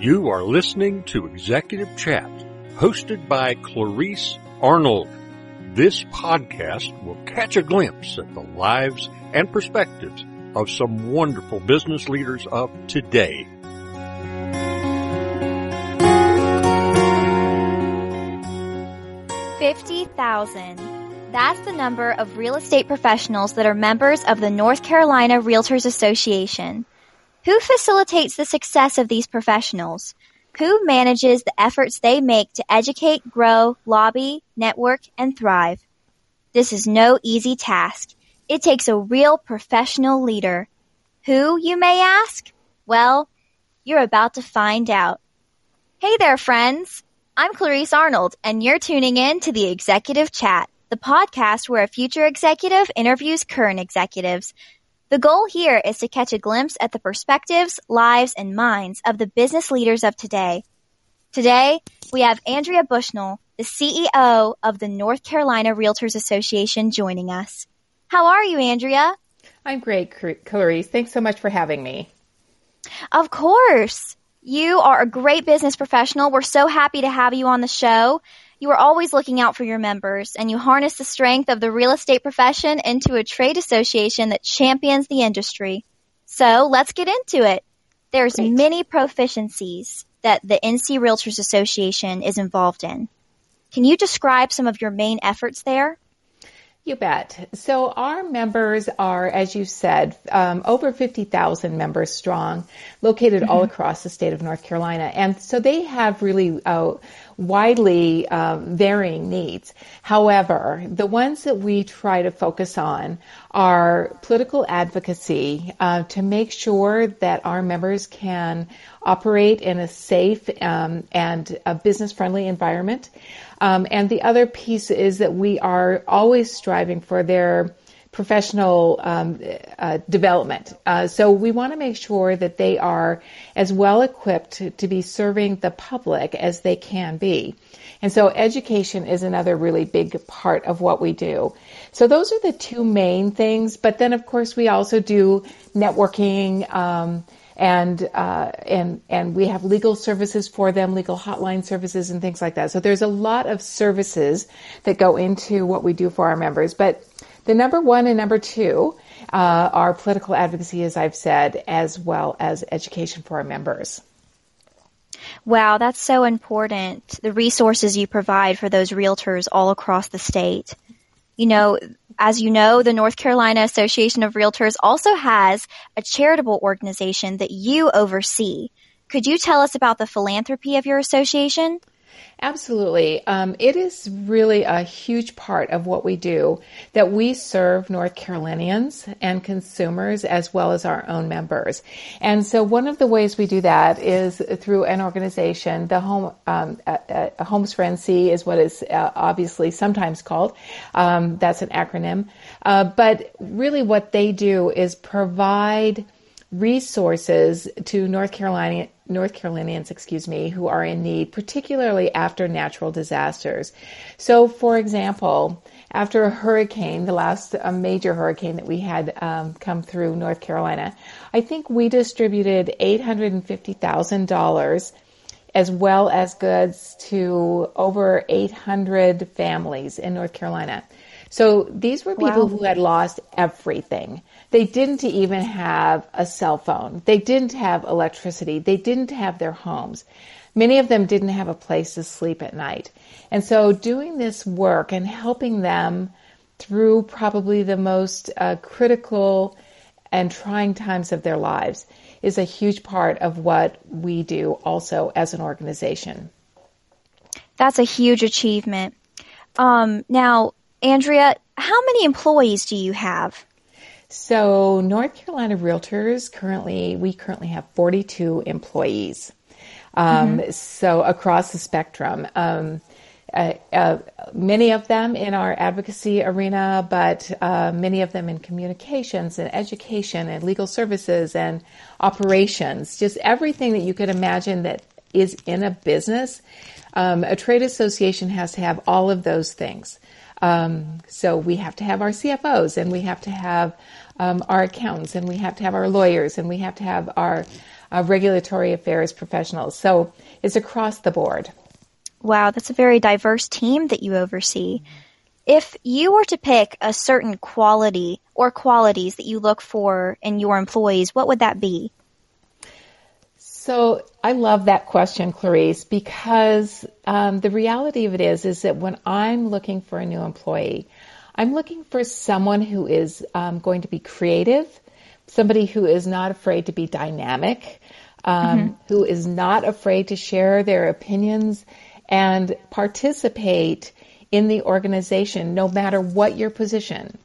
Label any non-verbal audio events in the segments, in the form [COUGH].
You are listening to Executive Chat, hosted by Clarice Arnold. This podcast will catch a glimpse at the lives and perspectives of some wonderful business leaders of today. Fifty thousand. That's the number of real estate professionals that are members of the North Carolina Realtors Association. Who facilitates the success of these professionals? Who manages the efforts they make to educate, grow, lobby, network, and thrive? This is no easy task. It takes a real professional leader. Who, you may ask? Well, you're about to find out. Hey there, friends. I'm Clarice Arnold, and you're tuning in to the Executive Chat the podcast where a future executive interviews current executives. The goal here is to catch a glimpse at the perspectives, lives, and minds of the business leaders of today. Today, we have Andrea Bushnell, the CEO of the North Carolina Realtors Association, joining us. How are you, Andrea? I'm great, Clarice. Thanks so much for having me. Of course. You are a great business professional. We're so happy to have you on the show. You are always looking out for your members, and you harness the strength of the real estate profession into a trade association that champions the industry. So let's get into it. There's Great. many proficiencies that the NC Realtors Association is involved in. Can you describe some of your main efforts there? You bet. So our members are, as you said, um, over 50,000 members strong, located mm-hmm. all across the state of North Carolina. And so they have really uh, widely um, varying needs. However, the ones that we try to focus on are political advocacy uh, to make sure that our members can operate in a safe um, and a business friendly environment. Um, and the other piece is that we are always striving for their professional um, uh, development. Uh, so we want to make sure that they are as well equipped to, to, be serving the public as they can be. And so education is another really big part of what we do. So those are the two main things. But then, of course, we also do networking. Um, and uh, and and we have legal services for them, legal hotline services and things like that. So there's a lot of services that go into what we do for our members. But the number one and number two uh, are political advocacy, as I've said, as well as education for our members. Wow, that's so important. The resources you provide for those realtors all across the state. You know, as you know, the North Carolina Association of Realtors also has a charitable organization that you oversee. Could you tell us about the philanthropy of your association? Absolutely. Um, it is really a huge part of what we do that we serve North Carolinians and consumers as well as our own members. And so one of the ways we do that is through an organization, the Home, um, uh, uh, Homes NC is what is uh, obviously sometimes called. Um, that's an acronym. Uh, but really what they do is provide resources to North Carolina North Carolinians, excuse me, who are in need, particularly after natural disasters. So, for example, after a hurricane, the last major hurricane that we had um, come through North Carolina, I think we distributed $850,000 as well as goods to over 800 families in North Carolina. So these were people wow. who had lost everything. They didn't even have a cell phone. They didn't have electricity. They didn't have their homes. Many of them didn't have a place to sleep at night. And so doing this work and helping them through probably the most uh, critical and trying times of their lives is a huge part of what we do also as an organization. That's a huge achievement. Um, now, Andrea, how many employees do you have? So, North Carolina Realtors currently, we currently have 42 employees. Um, mm-hmm. So, across the spectrum. Um, uh, uh, many of them in our advocacy arena, but uh, many of them in communications and education and legal services and operations. Just everything that you could imagine that is in a business. Um, a trade association has to have all of those things. Um, so we have to have our CFOs and we have to have um, our accountants and we have to have our lawyers and we have to have our uh, regulatory affairs professionals. So it's across the board. Wow, that's a very diverse team that you oversee. If you were to pick a certain quality or qualities that you look for in your employees, what would that be? So I love that question, Clarice, because um, the reality of it is, is that when I'm looking for a new employee, I'm looking for someone who is um, going to be creative, somebody who is not afraid to be dynamic, um, mm-hmm. who is not afraid to share their opinions and participate in the organization, no matter what your position.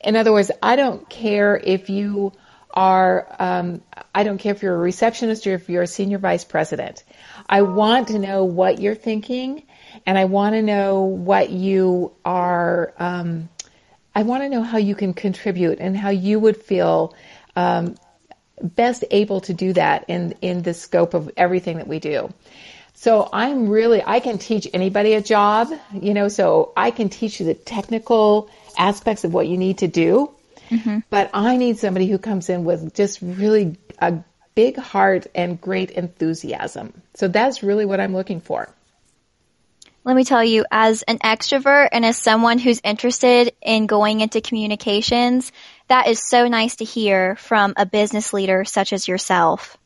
In other words, I don't care if you are, um, I don't care if you're a receptionist or if you're a senior vice president. I want to know what you're thinking and I want to know what you are, um, I want to know how you can contribute and how you would feel um, best able to do that in, in the scope of everything that we do. So I'm really, I can teach anybody a job, you know, so I can teach you the technical aspects of what you need to do. Mm-hmm. But I need somebody who comes in with just really a big heart and great enthusiasm. So that's really what I'm looking for. Let me tell you, as an extrovert and as someone who's interested in going into communications, that is so nice to hear from a business leader such as yourself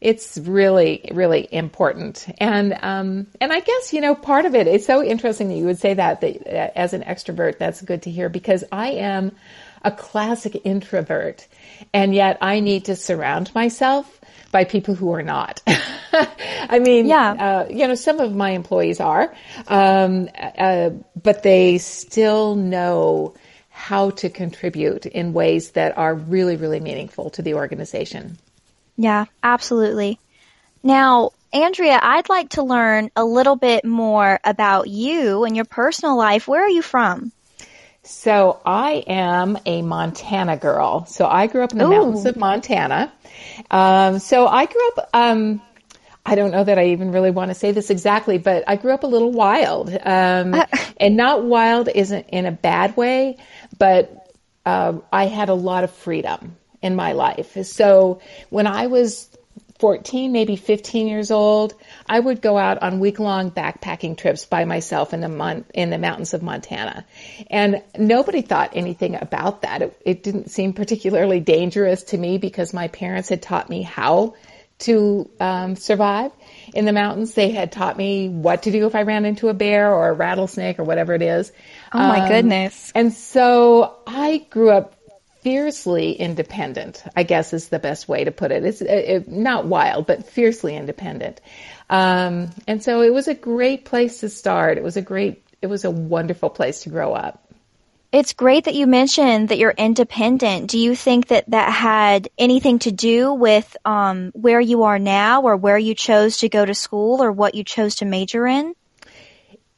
it's really, really important. And, um, and I guess, you know, part of it, it's so interesting that you would say that, that uh, as an extrovert, that's good to hear because I am a classic introvert and yet I need to surround myself by people who are not. [LAUGHS] I mean, yeah. Uh, you know, some of my employees are, um, uh, but they still know how to contribute in ways that are really, really meaningful to the organization. Yeah, absolutely. Now, Andrea, I'd like to learn a little bit more about you and your personal life. Where are you from? So I am a Montana girl. So I grew up in the Ooh. mountains of Montana. Um, so I grew up, um, I don't know that I even really want to say this exactly, but I grew up a little wild. Um, uh, [LAUGHS] and not wild isn't in a bad way, but uh, I had a lot of freedom in my life. So when I was 14, maybe 15 years old, I would go out on week long backpacking trips by myself in the mon- in the mountains of Montana. And nobody thought anything about that. It, it didn't seem particularly dangerous to me because my parents had taught me how to um, survive in the mountains. They had taught me what to do if I ran into a bear or a rattlesnake or whatever it is. Oh my um, goodness. And so I grew up fiercely independent, I guess is the best way to put it. It's it, uh, not wild, but fiercely independent. Um, and so it was a great place to start. It was a great, it was a wonderful place to grow up. It's great that you mentioned that you're independent. Do you think that that had anything to do with um, where you are now or where you chose to go to school or what you chose to major in?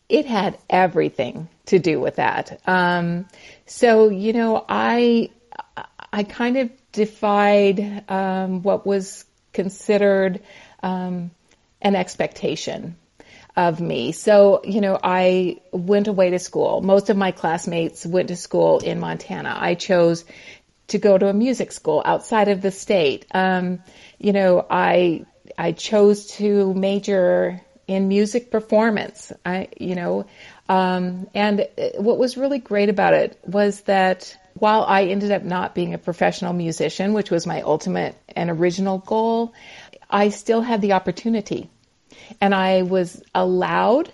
It had everything to do with that. Um, so, you know, I I kind of defied um, what was considered um, an expectation of me. So, you know, I went away to school. Most of my classmates went to school in Montana. I chose to go to a music school outside of the state. Um, you know, I I chose to major in music performance. I, you know, um, and what was really great about it was that while I ended up not being a professional musician, which was my ultimate and original goal, I still had the opportunity. And I was allowed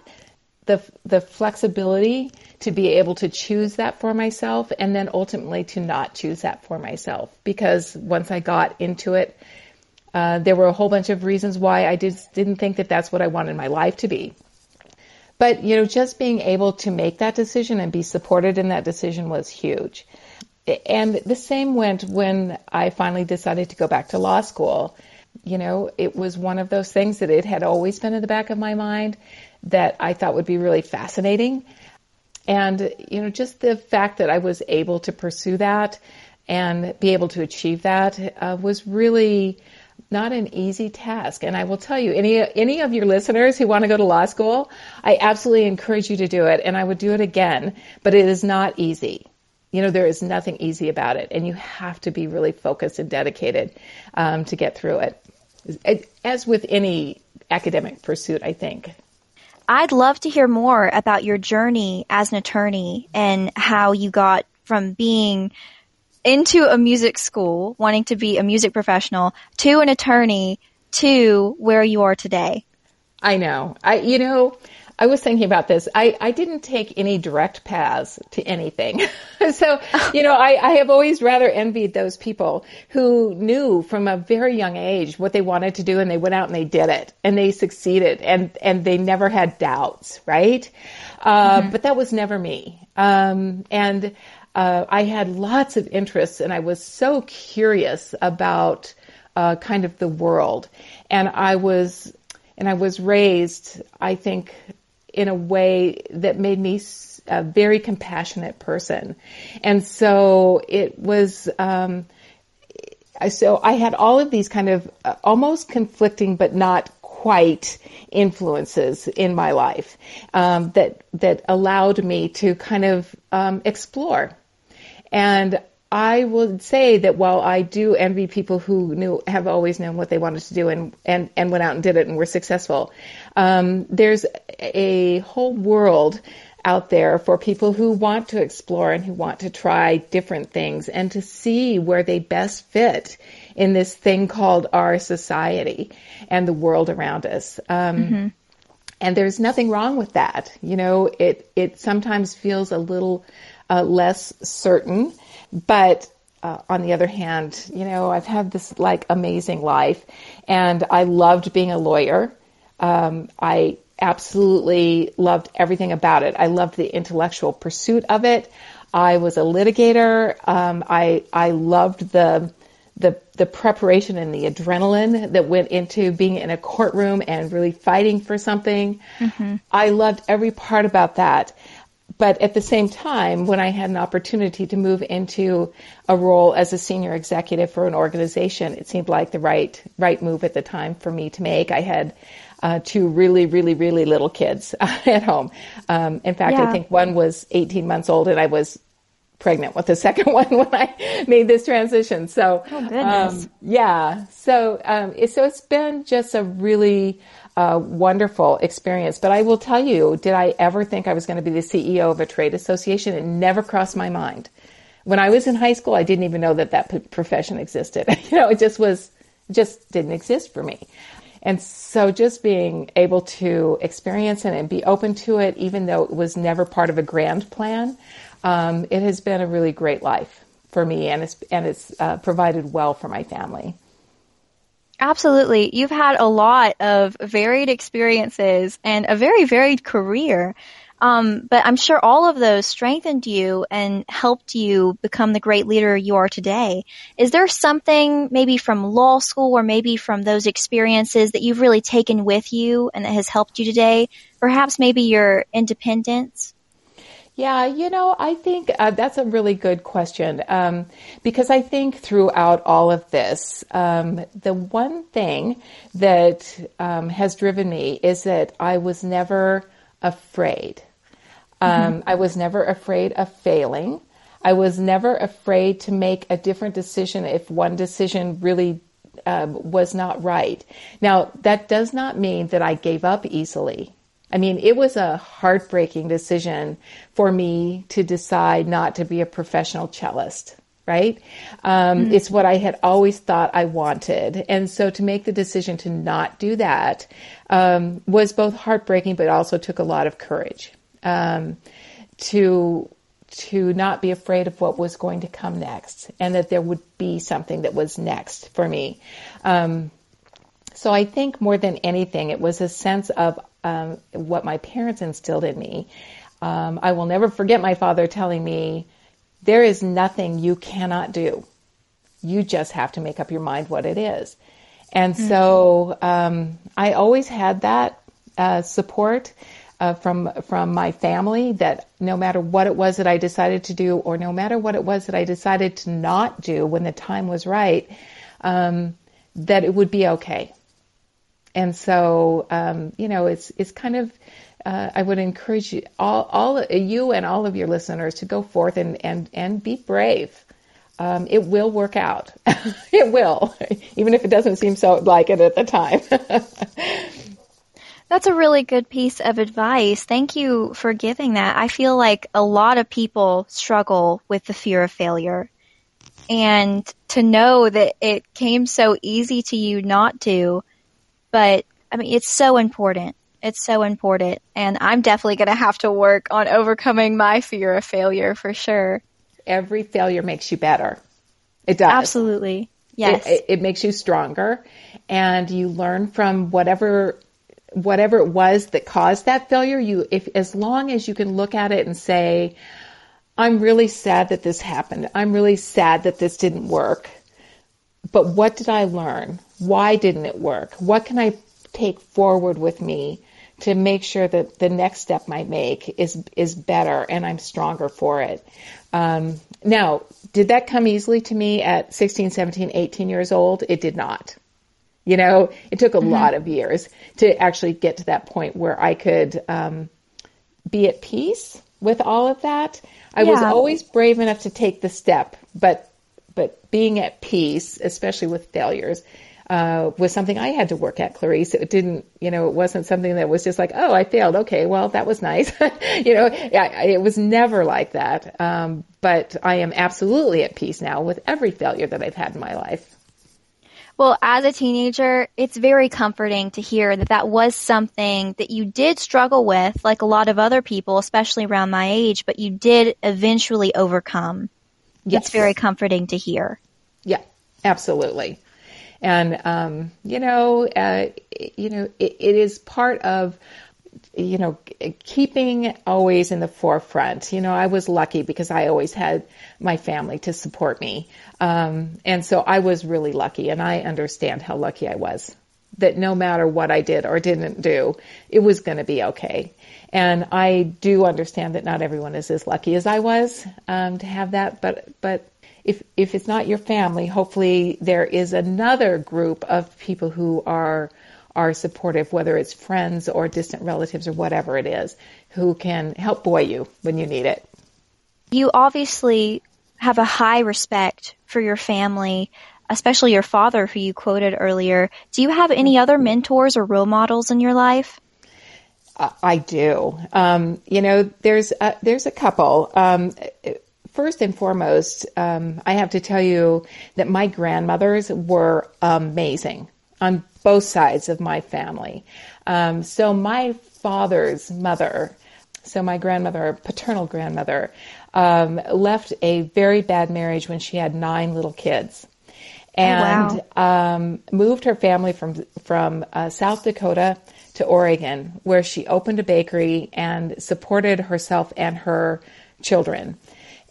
the, the flexibility to be able to choose that for myself and then ultimately to not choose that for myself. Because once I got into it, uh, there were a whole bunch of reasons why I just didn't think that that's what I wanted my life to be. But, you know, just being able to make that decision and be supported in that decision was huge and the same went when I finally decided to go back to law school. You know, it was one of those things that it had always been in the back of my mind that I thought would be really fascinating. And, you know, just the fact that I was able to pursue that and be able to achieve that uh, was really not an easy task. And I will tell you, any any of your listeners who want to go to law school, I absolutely encourage you to do it, and I would do it again. But it is not easy. You know, there is nothing easy about it, and you have to be really focused and dedicated um, to get through it. as with any academic pursuit, I think. I'd love to hear more about your journey as an attorney and how you got from being into a music school, wanting to be a music professional, to an attorney, to where you are today. I know. I, you know, I was thinking about this. I, I didn't take any direct paths to anything. [LAUGHS] so, you know, I, I have always rather envied those people who knew from a very young age what they wanted to do and they went out and they did it and they succeeded and, and they never had doubts, right? Uh, mm-hmm. but that was never me. Um, and, uh, I had lots of interests and I was so curious about, uh, kind of the world. And I was, and I was raised, I think, in a way that made me a very compassionate person. And so it was, um, so I had all of these kind of uh, almost conflicting but not quite influences in my life um, that that allowed me to kind of um, explore. And I would say that while I do envy people who knew have always known what they wanted to do and and and went out and did it and were successful, um, there's a whole world out there for people who want to explore and who want to try different things and to see where they best fit in this thing called our society and the world around us. Um, mm-hmm. And there's nothing wrong with that. You know, it it sometimes feels a little uh, less certain but uh, on the other hand, you know, I've had this like amazing life and I loved being a lawyer. Um, I absolutely loved everything about it. I loved the intellectual pursuit of it. I was a litigator. Um, I, I loved the, the, the preparation and the adrenaline that went into being in a courtroom and really fighting for something. Mm-hmm. I loved every part about that but at the same time, when I had an opportunity to move into a role as a senior executive for an organization, it seemed like the right right move at the time for me to make. I had uh, two really, really, really little kids [LAUGHS] at home. Um, in fact, yeah. I think one was 18 months old, and I was pregnant with the [LAUGHS] second one when I made this transition. So, oh, um, yeah. So, um, it, so it's been just a really a wonderful experience. But I will tell you, did I ever think I was going to be the CEO of a trade association? It never crossed my mind. When I was in high school, I didn't even know that that p- profession existed. [LAUGHS] you know, it just was, just didn't exist for me. And so just being able to experience it and be open to it, even though it was never part of a grand plan, um, it has been a really great life for me and it's, and it's uh, provided well for my family. Absolutely. You've had a lot of varied experiences and a very varied career. Um, but I'm sure all of those strengthened you and helped you become the great leader you are today. Is there something maybe from law school or maybe from those experiences that you've really taken with you and that has helped you today? Perhaps maybe your independence? Yeah, you know, I think uh, that's a really good question um, because I think throughout all of this, um, the one thing that um, has driven me is that I was never afraid. Um, mm-hmm. I was never afraid of failing. I was never afraid to make a different decision if one decision really uh, was not right. Now, that does not mean that I gave up easily. I mean, it was a heartbreaking decision for me to decide not to be a professional cellist, right? Um, mm-hmm. It's what I had always thought I wanted. And so to make the decision to not do that um, was both heartbreaking, but also took a lot of courage um, to to not be afraid of what was going to come next and that there would be something that was next for me. Um, so I think more than anything, it was a sense of um, what my parents instilled in me. Um, I will never forget my father telling me, there is nothing you cannot do. You just have to make up your mind what it is. And mm-hmm. so um, I always had that uh, support uh, from from my family that no matter what it was that I decided to do, or no matter what it was that I decided to not do when the time was right, um, that it would be okay. And so, um, you know, it's it's kind of. Uh, I would encourage you all, all you and all of your listeners to go forth and and and be brave. um, it will work out. [LAUGHS] it will, [LAUGHS] even if it doesn't seem so like it at the time. [LAUGHS] That's a really good piece of advice. Thank you for giving that. I feel like a lot of people struggle with the fear of failure. And to know that it came so easy to you not to, but I mean, it's so important. It's so important. And I'm definitely going to have to work on overcoming my fear of failure for sure. Every failure makes you better. It does. Absolutely. Yes. It, it, it makes you stronger and you learn from whatever whatever it was that caused that failure, you if as long as you can look at it and say, I'm really sad that this happened. I'm really sad that this didn't work. But what did I learn? Why didn't it work? What can I take forward with me to make sure that the next step I make is is better and I'm stronger for it. Um, now, did that come easily to me at 16, 17, 18 years old? It did not. You know, it took a mm-hmm. lot of years to actually get to that point where I could um, be at peace with all of that. I yeah. was always brave enough to take the step, but but being at peace, especially with failures, uh, was something I had to work at, Clarice. It didn't, you know, it wasn't something that was just like, oh, I failed. Okay, well, that was nice. [LAUGHS] you know, I, it was never like that. Um, but I am absolutely at peace now with every failure that I've had in my life. Well, as a teenager, it's very comforting to hear that that was something that you did struggle with, like a lot of other people, especially around my age, but you did eventually overcome. Yes. It's very comforting to hear. Yeah, absolutely. And, um, you know, uh, you know, it, it is part of you know, keeping always in the forefront. You know, I was lucky because I always had my family to support me. Um, and so I was really lucky and I understand how lucky I was that no matter what I did or didn't do, it was going to be okay. And I do understand that not everyone is as lucky as I was um, to have that, but but if if it's not your family, hopefully there is another group of people who are are supportive, whether it's friends or distant relatives or whatever it is, who can help buoy you when you need it. You obviously have a high respect for your family, especially your father, who you quoted earlier. Do you have any other mentors or role models in your life? I do. Um, you know, there's a, there's a couple. Um, first and foremost, um, I have to tell you that my grandmothers were amazing on both sides of my family. Um, so my father's mother, so my grandmother, paternal grandmother, um, left a very bad marriage when she had nine little kids, and oh, wow. um, moved her family from from uh, South Dakota to Oregon, where she opened a bakery and supported herself and her children.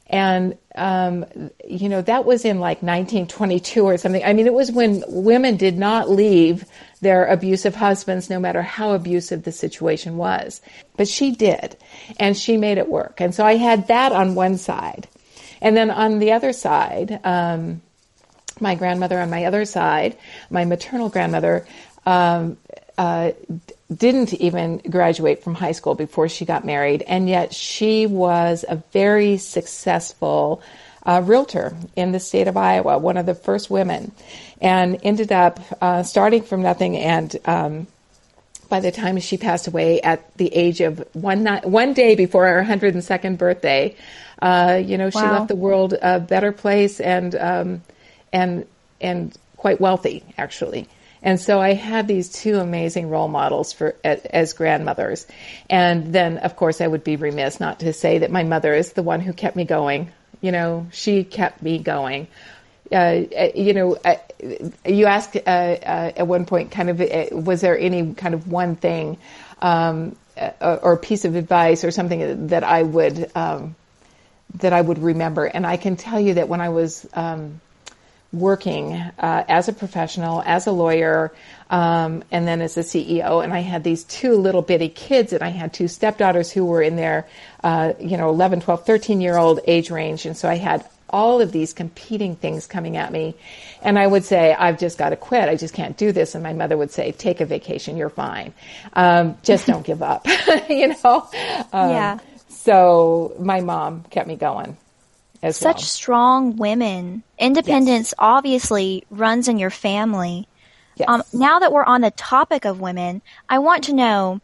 And, um, you know, that was in like 1922 or something. I mean, it was when women did not leave their abusive husbands, no matter how abusive the situation was. But she did. And she made it work. And so I had that on one side. And then on the other side, um, my grandmother on my other side, my maternal grandmother, um, uh, didn't even graduate from high school before she got married, and yet she was a very successful uh, realtor in the state of Iowa, one of the first women, and ended up uh, starting from nothing. And um, by the time she passed away at the age of one night, one day before her 102nd birthday, uh, you know, wow. she left the world a better place and um, and and quite wealthy, actually. And so I had these two amazing role models for as grandmothers. And then, of course, I would be remiss not to say that my mother is the one who kept me going. You know, she kept me going. Uh, uh you know, you asked uh, uh, at one point, kind of, uh, was there any kind of one thing um, or piece of advice or something that I would um, that I would remember? And I can tell you that when I was um, working uh, as a professional, as a lawyer, um, and then as a CEO. And I had these two little bitty kids, and I had two stepdaughters who were in their, uh, you know, 11, 12, 13 year old age range. And so I had all of these competing things coming at me. And I would say, I've just got to quit. I just can't do this. And my mother would say, take a vacation. You're fine. Um, just don't give up, [LAUGHS] you know? Um, yeah. So my mom kept me going. As Such well. strong women. Independence obviously runs in your family. Yes. Um, now that we're on the topic of women, I want to know,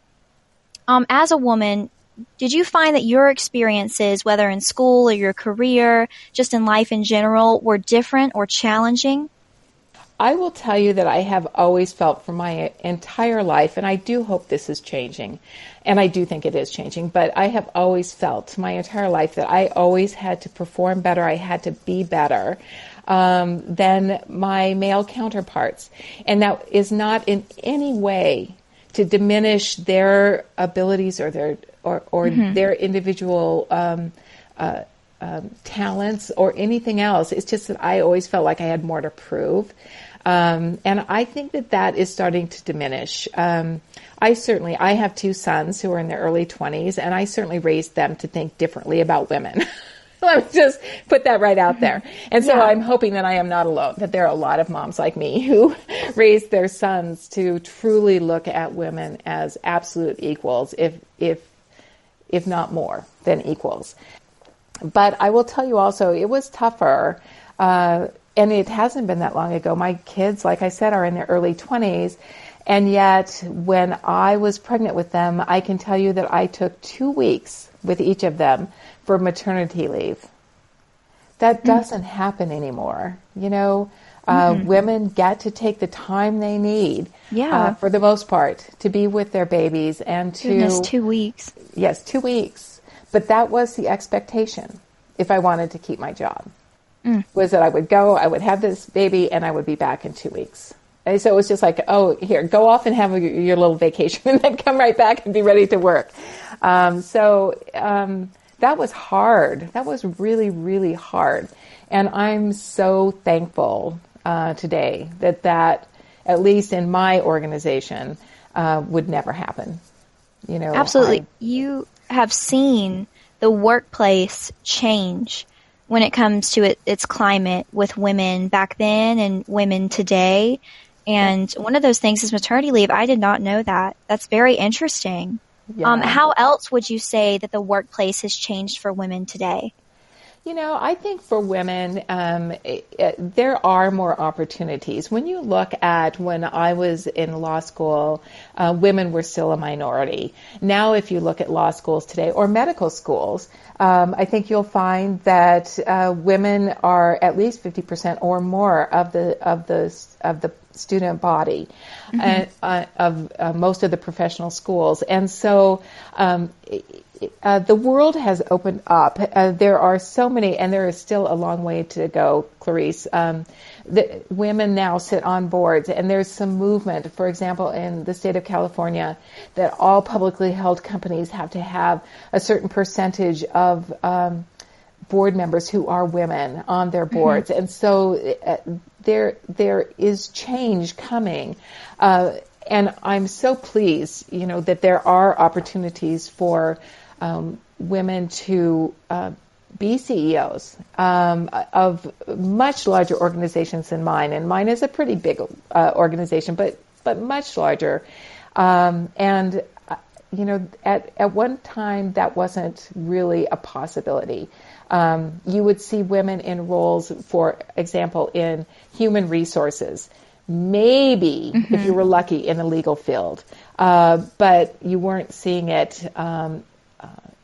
um, as a woman, did you find that your experiences, whether in school or your career, just in life in general, were different or challenging? I will tell you that I have always felt for my entire life, and I do hope this is changing, and I do think it is changing, but I have always felt my entire life that I always had to perform better, I had to be better um, than my male counterparts. And that is not in any way to diminish their abilities or their or, or their individual um, uh, um, talents or anything else. It's just that I always felt like I had more to prove. Um, and I think that that is starting to diminish. Um, I certainly, I have two sons who are in their early 20s, and I certainly raised them to think differently about women. [LAUGHS] Let me just put that right out there. And so Yeah. I'm hoping that I am not alone, that there are a lot of moms like me who [LAUGHS] raise their sons to truly look at women as absolute equals, if, if, if not more than equals. But I will tell you also, it was tougher. Uh, and it hasn't been that long ago. My kids, like I said, are in their early 20s. And yet, when I was pregnant with them, I can tell you that I took two weeks with each of them for maternity leave. That doesn't happen anymore. You know, uh, women get to take the time they need, Yeah. uh, for the most part, to be with their babies and to Goodness, two weeks. yes, two weeks. But that was the expectation if I wanted to keep my job. Was that I would go, I would have this baby, and I would be back in two weeks. And so it was just like, oh, here, go off and have your, your little vacation, [LAUGHS] and then come right back and be ready to work. Um, so um, that was hard. That was really, really hard. And I'm so thankful uh, today that that, at least in my organization, uh, would never happen. You know, Absolutely. I- You have seen the workplace change when it comes to it, its climate with women back then and women today. And one of those things is maternity leave. I did not know that. That's very interesting. Um, how else would you say that the workplace has changed for women today? You know, I think for women, um, it, it, there are more opportunities. When you look at when I was in law school, uh, women were still a minority. Now, if you look at law schools today or medical schools, um, I think you'll find that uh, women are at least fifty percent or more of the of the of the student body and, uh, of uh, most of the professional schools, and so. Um, uh, the world has opened up. Uh, there are so many, and there is still a long way to go, Clarice. Um, the women now sit on boards, and there's some movement. For example, in the state of California, that all publicly held companies have to have a certain percentage of um, board members who are women on their boards, and so uh, there there is change coming. Uh, and I'm so pleased, you know, that there are opportunities for um, women to uh, be CEOs um, of much larger organizations than mine, and mine is a pretty big uh, organization, but but much larger. Um, and uh, you know, at at one time that wasn't really a possibility. Um, you would see women in roles, for example, in human resources maybe if you were lucky in the legal field, uh, but you weren't seeing it um,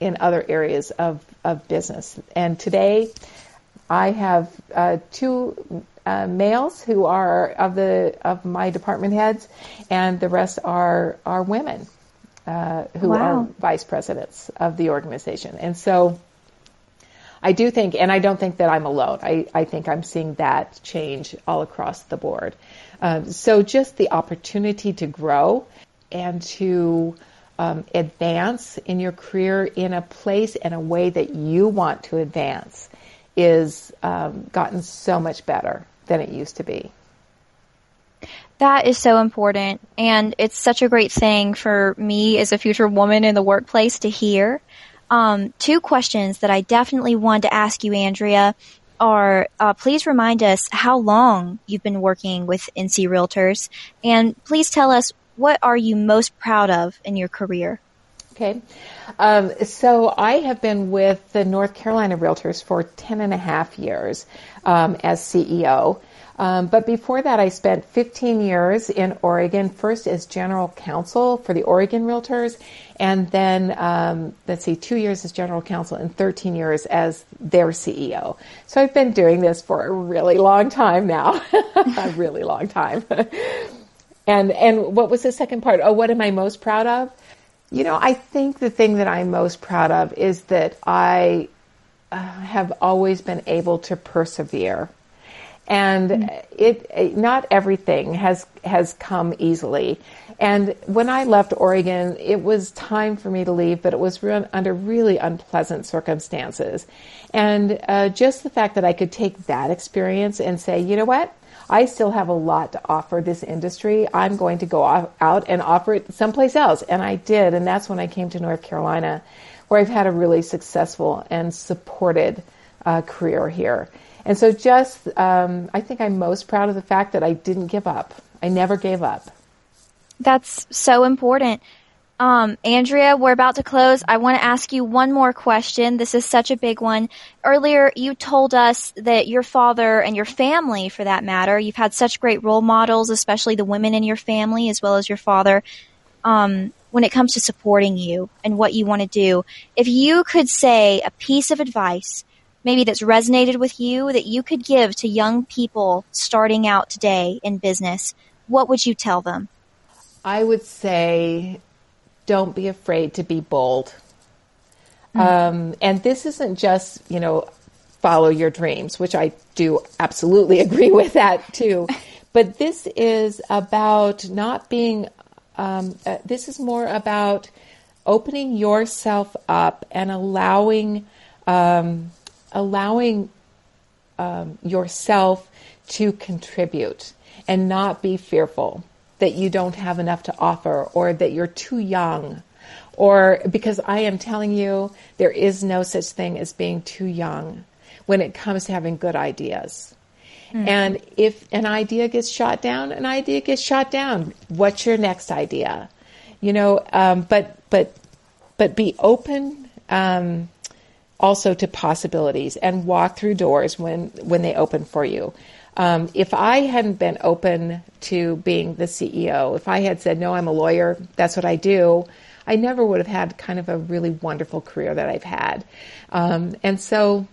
in other areas of, of business. And today, I have uh, two uh, males who are of the of my department heads, and the rest are are women uh, who Wow. are vice presidents of the organization. And so. I do think, and I don't think that I'm alone. I, I think I'm seeing that change all across the board. Um, so just the opportunity to grow and to um, advance in your career in a place and a way that you want to advance is um, gotten so much better than it used to be. That is so important. And it's such a great thing for me as a future woman in the workplace to hear. Um, two questions that I definitely wanted to ask you, Andrea, are uh, please remind us how long you've been working with NC Realtors, and please tell us what are you most proud of in your career. Okay. Um, so I have been with the North Carolina Realtors for 10 and a half years um, as CEO. Um, but before that, I spent 15 years in Oregon, first as general counsel for the Oregon Realtors, and then, um, let's see, two years as general counsel and 13 years as their CEO. So I've been doing this for a really long time now, [LAUGHS] a really long time. [LAUGHS] and, and what was the second part? Oh, what am I most proud of? You know, I think the thing that I'm most proud of is that I uh, have always been able to persevere. And mm-hmm. it, it, not everything has has come easily. And when I left Oregon, it was time for me to leave, but it was re- under really unpleasant circumstances. And uh, just the fact that I could take that experience and say, you know what, I still have a lot to offer this industry. I'm going to go out and offer it someplace else. And I did. And that's when I came to North Carolina, where I've had a really successful and supported uh, career here. And so just, um, I think I'm most proud of the fact that I didn't give up. I never gave up. That's so important. Um, Andrea, we're about to close. I want to ask you one more question. This is such a big one. Earlier, you told us that your father and your family, for that matter, you've had such great role models, especially the women in your family as well as your father, um, when it comes to supporting you and what you want to do. If you could say a piece of advice, maybe that's resonated with you, that you could give to young people starting out today in business, what would you tell them? I would say don't be afraid to be bold. Mm-hmm. Um, and this isn't just, you know, follow your dreams, which I do absolutely [LAUGHS] agree with that too. [LAUGHS] but this is about not being, um, uh, this is more about opening yourself up and allowing, um, allowing um, yourself to contribute and not be fearful that you don't have enough to offer or that you're too young or because I am telling you there is no such thing as being too young when it comes to having good ideas. Mm-hmm. And if an idea gets shot down, an idea gets shot down. What's your next idea? You know, um, but but but be open um, also to possibilities and walk through doors when when they open for you. Um, if I hadn't been open to being the CEO, if I had said, no, I'm a lawyer, that's what I do, I never would have had kind of a really wonderful career that I've had. Um, and so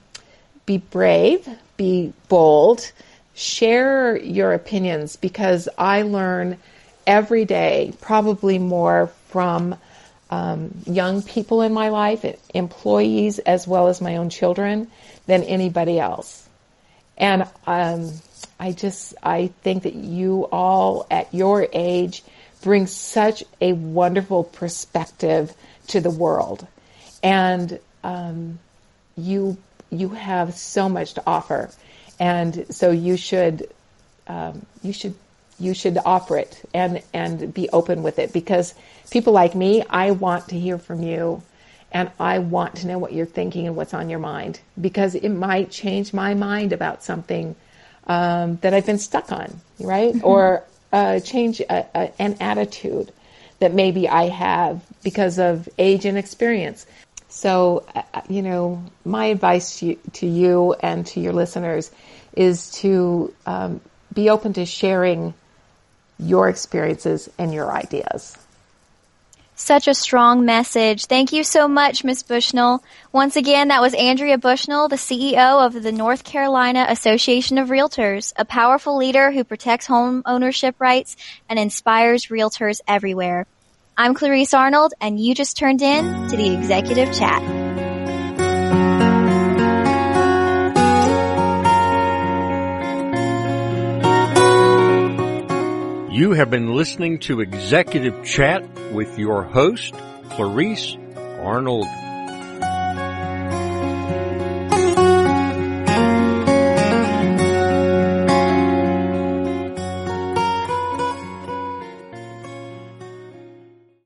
be brave, be bold, share your opinions because I learn every day, probably more from um, young people in my life, employees, as well as my own children, than anybody else. And um, I just, I think that you all at your age bring such a wonderful perspective to the world. And um, you, you have so much to offer. And so you should, um, you should, you should offer it and, and be open with it because people like me, I want to hear from you and I want to know what you're thinking and what's on your mind because it might change my mind about something um, that I've been stuck on, right? Mm-hmm. Or uh, change a, a, an attitude that maybe I have because of age and experience. So, uh, you know, my advice to you, to you, and to your listeners is to um, be open to sharing your experiences and your ideas. Such a strong message. Thank you so much, Ms. Bushnell. Once again, that was Andrea Bushnell, the CEO of the North Carolina Association of Realtors, a powerful leader who protects home ownership rights and inspires realtors everywhere. I'm Clarice Arnold, and you just turned in to the Executive Chat. You have been listening to Executive Chat with your host, Clarice Arnold.